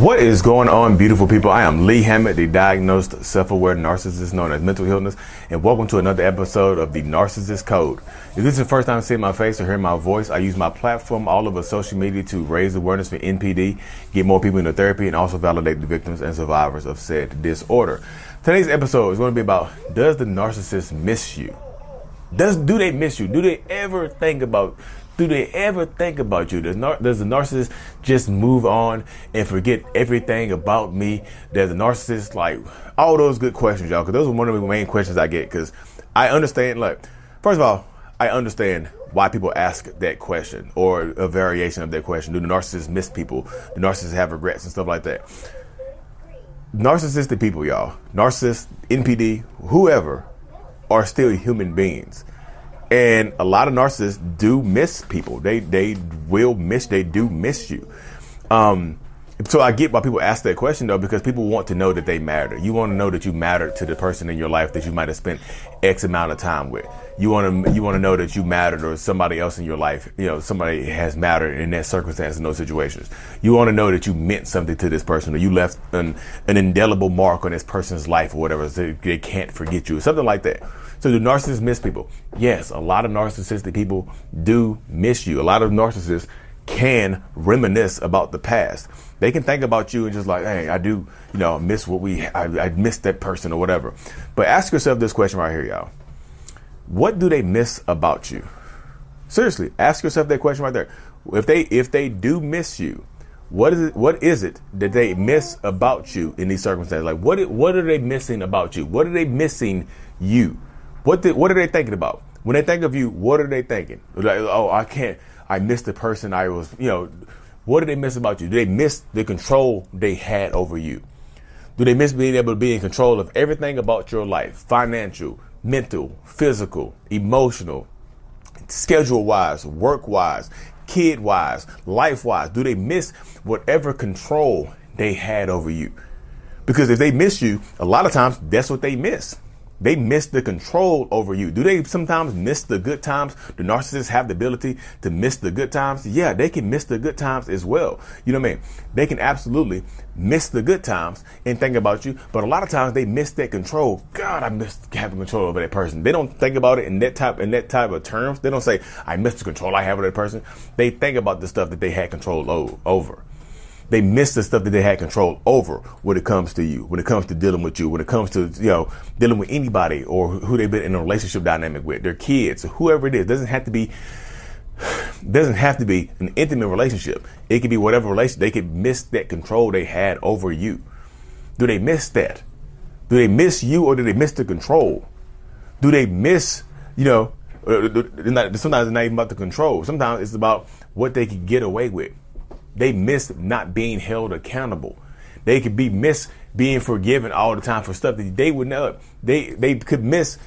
What is going on, beautiful people? I am Lee Hammett, the diagnosed self aware narcissist known as Mental Healness, and welcome to another episode of the Narcissist Code. If this is the first time seeing my face or hearing my voice, I use my platform all over social media to raise awareness for NPD, get more people into therapy, and also validate the victims and survivors of said disorder. Today's episode is going to be about Does the narcissist miss you? Does do they miss you? Do they ever think about do they ever think about you? Does, nar- does the narcissist just move on and forget everything about me? Does the narcissist like all those good questions, y'all? Because those are one of the main questions I get. Because I understand, like, first of all, I understand why people ask that question or a variation of that question. Do the narcissists miss people? Do narcissists have regrets and stuff like that? Narcissistic people, y'all, narcissists, NPD, whoever, are still human beings and a lot of narcissists do miss people. They they will miss. They do miss you. Um, so I get why people ask that question though, because people want to know that they matter. You want to know that you matter to the person in your life that you might have spent X amount of time with. You want to you want to know that you mattered or somebody else in your life, you know, somebody has mattered in that circumstance in those situations. You want to know that you meant something to this person or you left an, an indelible mark on this person's life or whatever. So they can't forget you, something like that. So do narcissists miss people? Yes, a lot of narcissistic people do miss you. A lot of narcissists can reminisce about the past. They can think about you and just like, hey, I do, you know, miss what we, I, I missed that person or whatever. But ask yourself this question right here, y'all. What do they miss about you? Seriously, ask yourself that question right there. If they, if they do miss you, what is it? What is it that they miss about you in these circumstances? Like, what, what are they missing about you? What are they missing you? What did, what are they thinking about? When they think of you, what are they thinking? Like, oh, I can't, I miss the person I was, you know, what do they miss about you? Do they miss the control they had over you? Do they miss being able to be in control of everything about your life? Financial, mental, physical, emotional, schedule wise, work wise, kid wise, life wise? Do they miss whatever control they had over you? Because if they miss you, a lot of times that's what they miss. They miss the control over you. Do they sometimes miss the good times? Do narcissists have the ability to miss the good times? Yeah, they can miss the good times as well. You know what I mean? They can absolutely miss the good times and think about you, but a lot of times they miss that control. God, I miss having control over that person. They don't think about it in that type in that type of terms. They don't say, I miss the control I have over that person. They think about the stuff that they had control over they miss the stuff that they had control over when it comes to you, when it comes to dealing with you, when it comes to, you know, dealing with anybody or who they've been in a relationship dynamic with, their kids, whoever it is. Doesn't have to be doesn't have to be an intimate relationship. It could be whatever relation they could miss that control they had over you. Do they miss that? Do they miss you or do they miss the control? Do they miss, you know, uh, sometimes it's not even about the control. Sometimes it's about what they can get away with. They miss not being held accountable. They could be miss being forgiven all the time for stuff that they would know. They they could miss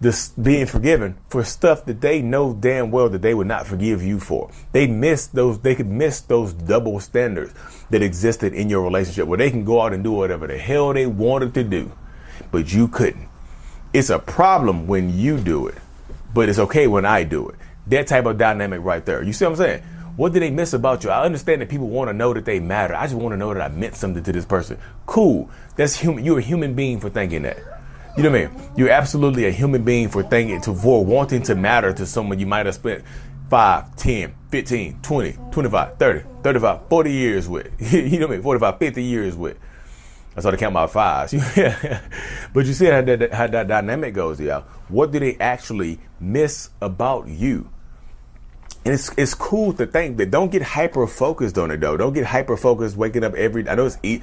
this being forgiven for stuff that they know damn well that they would not forgive you for. They miss those. They could miss those double standards that existed in your relationship, where they can go out and do whatever the hell they wanted to do, but you couldn't. It's a problem when you do it, but it's okay when I do it. That type of dynamic right there. You see what I'm saying? What do they miss about you? I understand that people want to know that they matter. I just want to know that I meant something to this person. Cool. That's human. You're a human being for thinking that. You know what I mean? You're absolutely a human being for thinking, to, for wanting to matter to someone you might have spent 5, 10, 15, 20, 25, 30, 35, 40 years with. you know what I mean? 45, 50 years with. I started counting count my fives. but you see how that, how that dynamic goes, y'all. What do they actually miss about you? And it's it's cool to think that don't get hyper focused on it though. Don't get hyper focused waking up every I know it's e-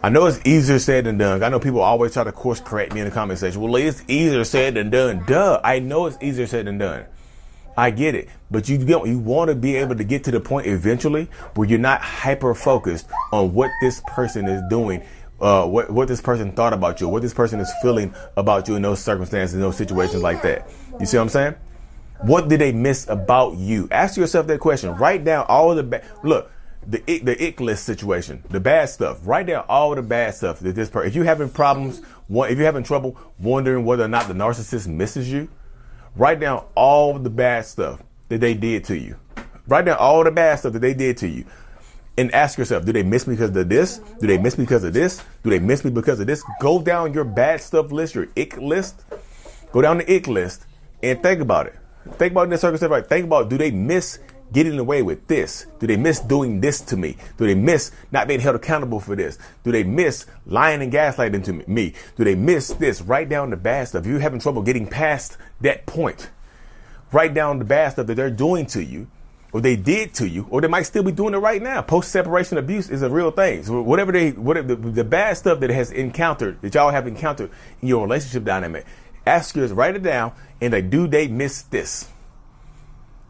I know it's easier said than done. I know people always try to course correct me in the comment section. Well, it's easier said than done. Duh. I know it's easier said than done. I get it. But you don't you want to be able to get to the point eventually where you're not hyper focused on what this person is doing uh, what what this person thought about you, what this person is feeling about you in those circumstances, in those situations like that. You see what I'm saying? What did they miss about you? Ask yourself that question. Write down all the bad. Look, the the ick list situation, the bad stuff. Write down all the bad stuff that this person. If you're having problems, if you're having trouble wondering whether or not the narcissist misses you, write down all the bad stuff that they did to you. Write down all the bad stuff that they did to you. and ask yourself, do they miss me because of this? Do they miss me because of this? Do they miss me because of this? Go down your bad stuff list, your ick list. Go down the ick list and think about it. Think about in this circumstance, right? Think about do they miss getting away with this? Do they miss doing this to me? Do they miss not being held accountable for this? Do they miss lying and gaslighting to me? Do they miss this? Write down the bad stuff. If you're having trouble getting past that point, write down the bad stuff that they're doing to you or they did to you, or they might still be doing it right now. Post separation abuse is a real thing. So whatever they, whatever the, the, bad stuff that has encountered, that y'all have encountered in your relationship dynamic, ask yours, write it down, and like, do they miss this?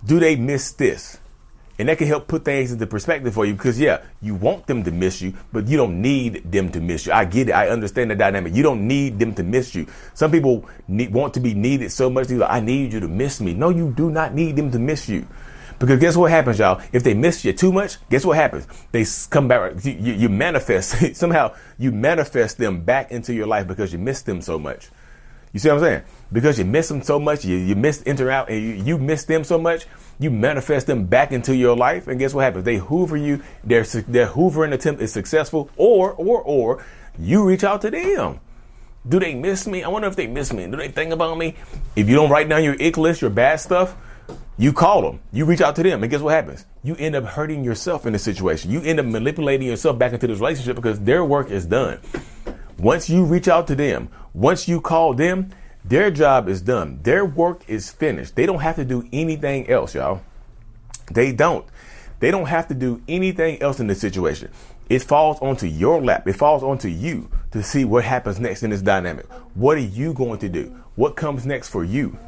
Do they miss this? And that can help put things into perspective for you because, yeah, you want them to miss you, but you don't need them to miss you. I get it. I understand the dynamic. You don't need them to miss you. Some people need, want to be needed so much. They're like, I need you to miss me. No, you do not need them to miss you. Because guess what happens, y'all? If they miss you too much, guess what happens? They come back. You, you manifest somehow. You manifest them back into your life because you miss them so much. You see what I'm saying? Because you miss them so much, you, you miss enter out, and you, you miss them so much, you manifest them back into your life. And guess what happens? They hoover you. Their their hoovering attempt is successful, or or or you reach out to them. Do they miss me? I wonder if they miss me. Do they think about me? If you don't write down your ick list, your bad stuff, you call them, you reach out to them, and guess what happens? You end up hurting yourself in the situation. You end up manipulating yourself back into this relationship because their work is done. Once you reach out to them, once you call them, their job is done. Their work is finished. They don't have to do anything else, y'all. They don't. They don't have to do anything else in this situation. It falls onto your lap. It falls onto you to see what happens next in this dynamic. What are you going to do? What comes next for you?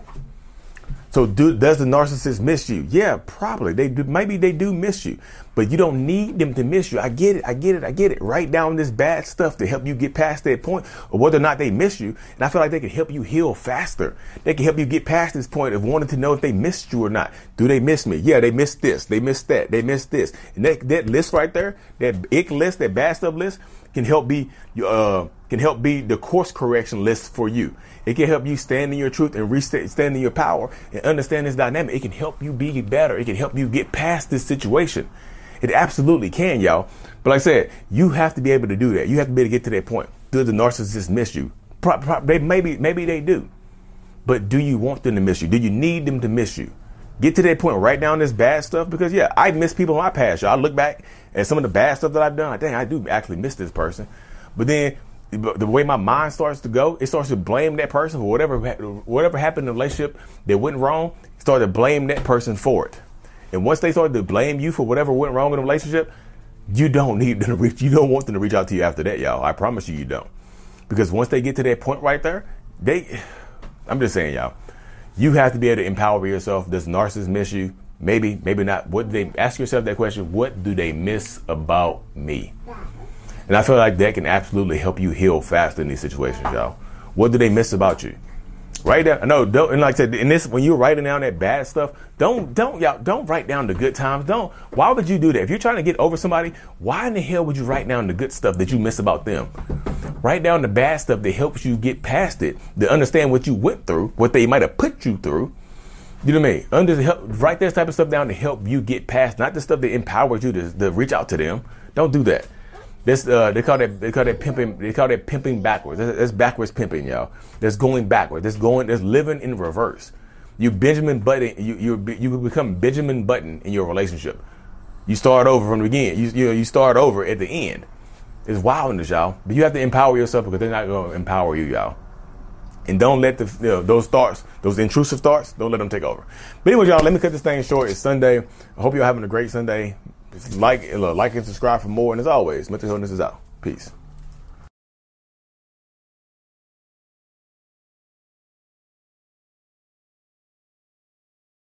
So do, does the narcissist miss you? Yeah, probably. They do, maybe they do miss you, but you don't need them to miss you. I get it. I get it. I get it. Write down this bad stuff to help you get past that point or whether or not they miss you. And I feel like they can help you heal faster. They can help you get past this point of wanting to know if they missed you or not. Do they miss me? Yeah, they missed this. They missed that. They missed this. And that, that list right there, that ick list, that bad stuff list can help be, uh, can help be the course correction list for you. It can help you stand in your truth and stand in your power and understand this dynamic. It can help you be better. It can help you get past this situation. It absolutely can, y'all. But like I said, you have to be able to do that. You have to be able to get to that point. Do the narcissist miss you? Pro- pro- they, maybe, maybe they do. But do you want them to miss you? Do you need them to miss you? Get to that point, write down this bad stuff because yeah, I miss people in my past. Y'all I look back at some of the bad stuff that I've done. Think I do actually miss this person. But then the way my mind starts to go, it starts to blame that person for whatever whatever happened in the relationship that went wrong. Start to blame that person for it, and once they start to blame you for whatever went wrong in the relationship, you don't need them to reach. You don't want them to reach out to you after that, y'all. I promise you, you don't, because once they get to that point right there, they. I'm just saying, y'all. You have to be able to empower yourself. Does narcissist miss you? Maybe, maybe not. What do they ask yourself that question? What do they miss about me? And I feel like that can absolutely help you heal faster in these situations, y'all. What do they miss about you? Write down. No, don't. And like I said, in this, when you're writing down that bad stuff, don't, don't, y'all, don't write down the good times. Don't. Why would you do that? If you're trying to get over somebody, why in the hell would you write down the good stuff that you miss about them? Write down the bad stuff that helps you get past it, to understand what you went through, what they might have put you through. You know what I mean? Under help, write this type of stuff down to help you get past, not the stuff that empowers you to, to reach out to them. Don't do that. This uh, they call that they call that pimping they call that pimping backwards. That's, that's backwards pimping, y'all. That's going backwards. That's going. That's living in reverse. You Benjamin Button. You you you become Benjamin Button in your relationship. You start over from the beginning. You you, know, you start over at the end. It's wildness, y'all. But you have to empower yourself because they're not going to empower you, y'all. And don't let the you know, those thoughts, those intrusive thoughts, don't let them take over. But anyway, y'all, let me cut this thing short. It's Sunday. I hope you're having a great Sunday like, like and subscribe for more. And as always, Mental Healness is out. Peace.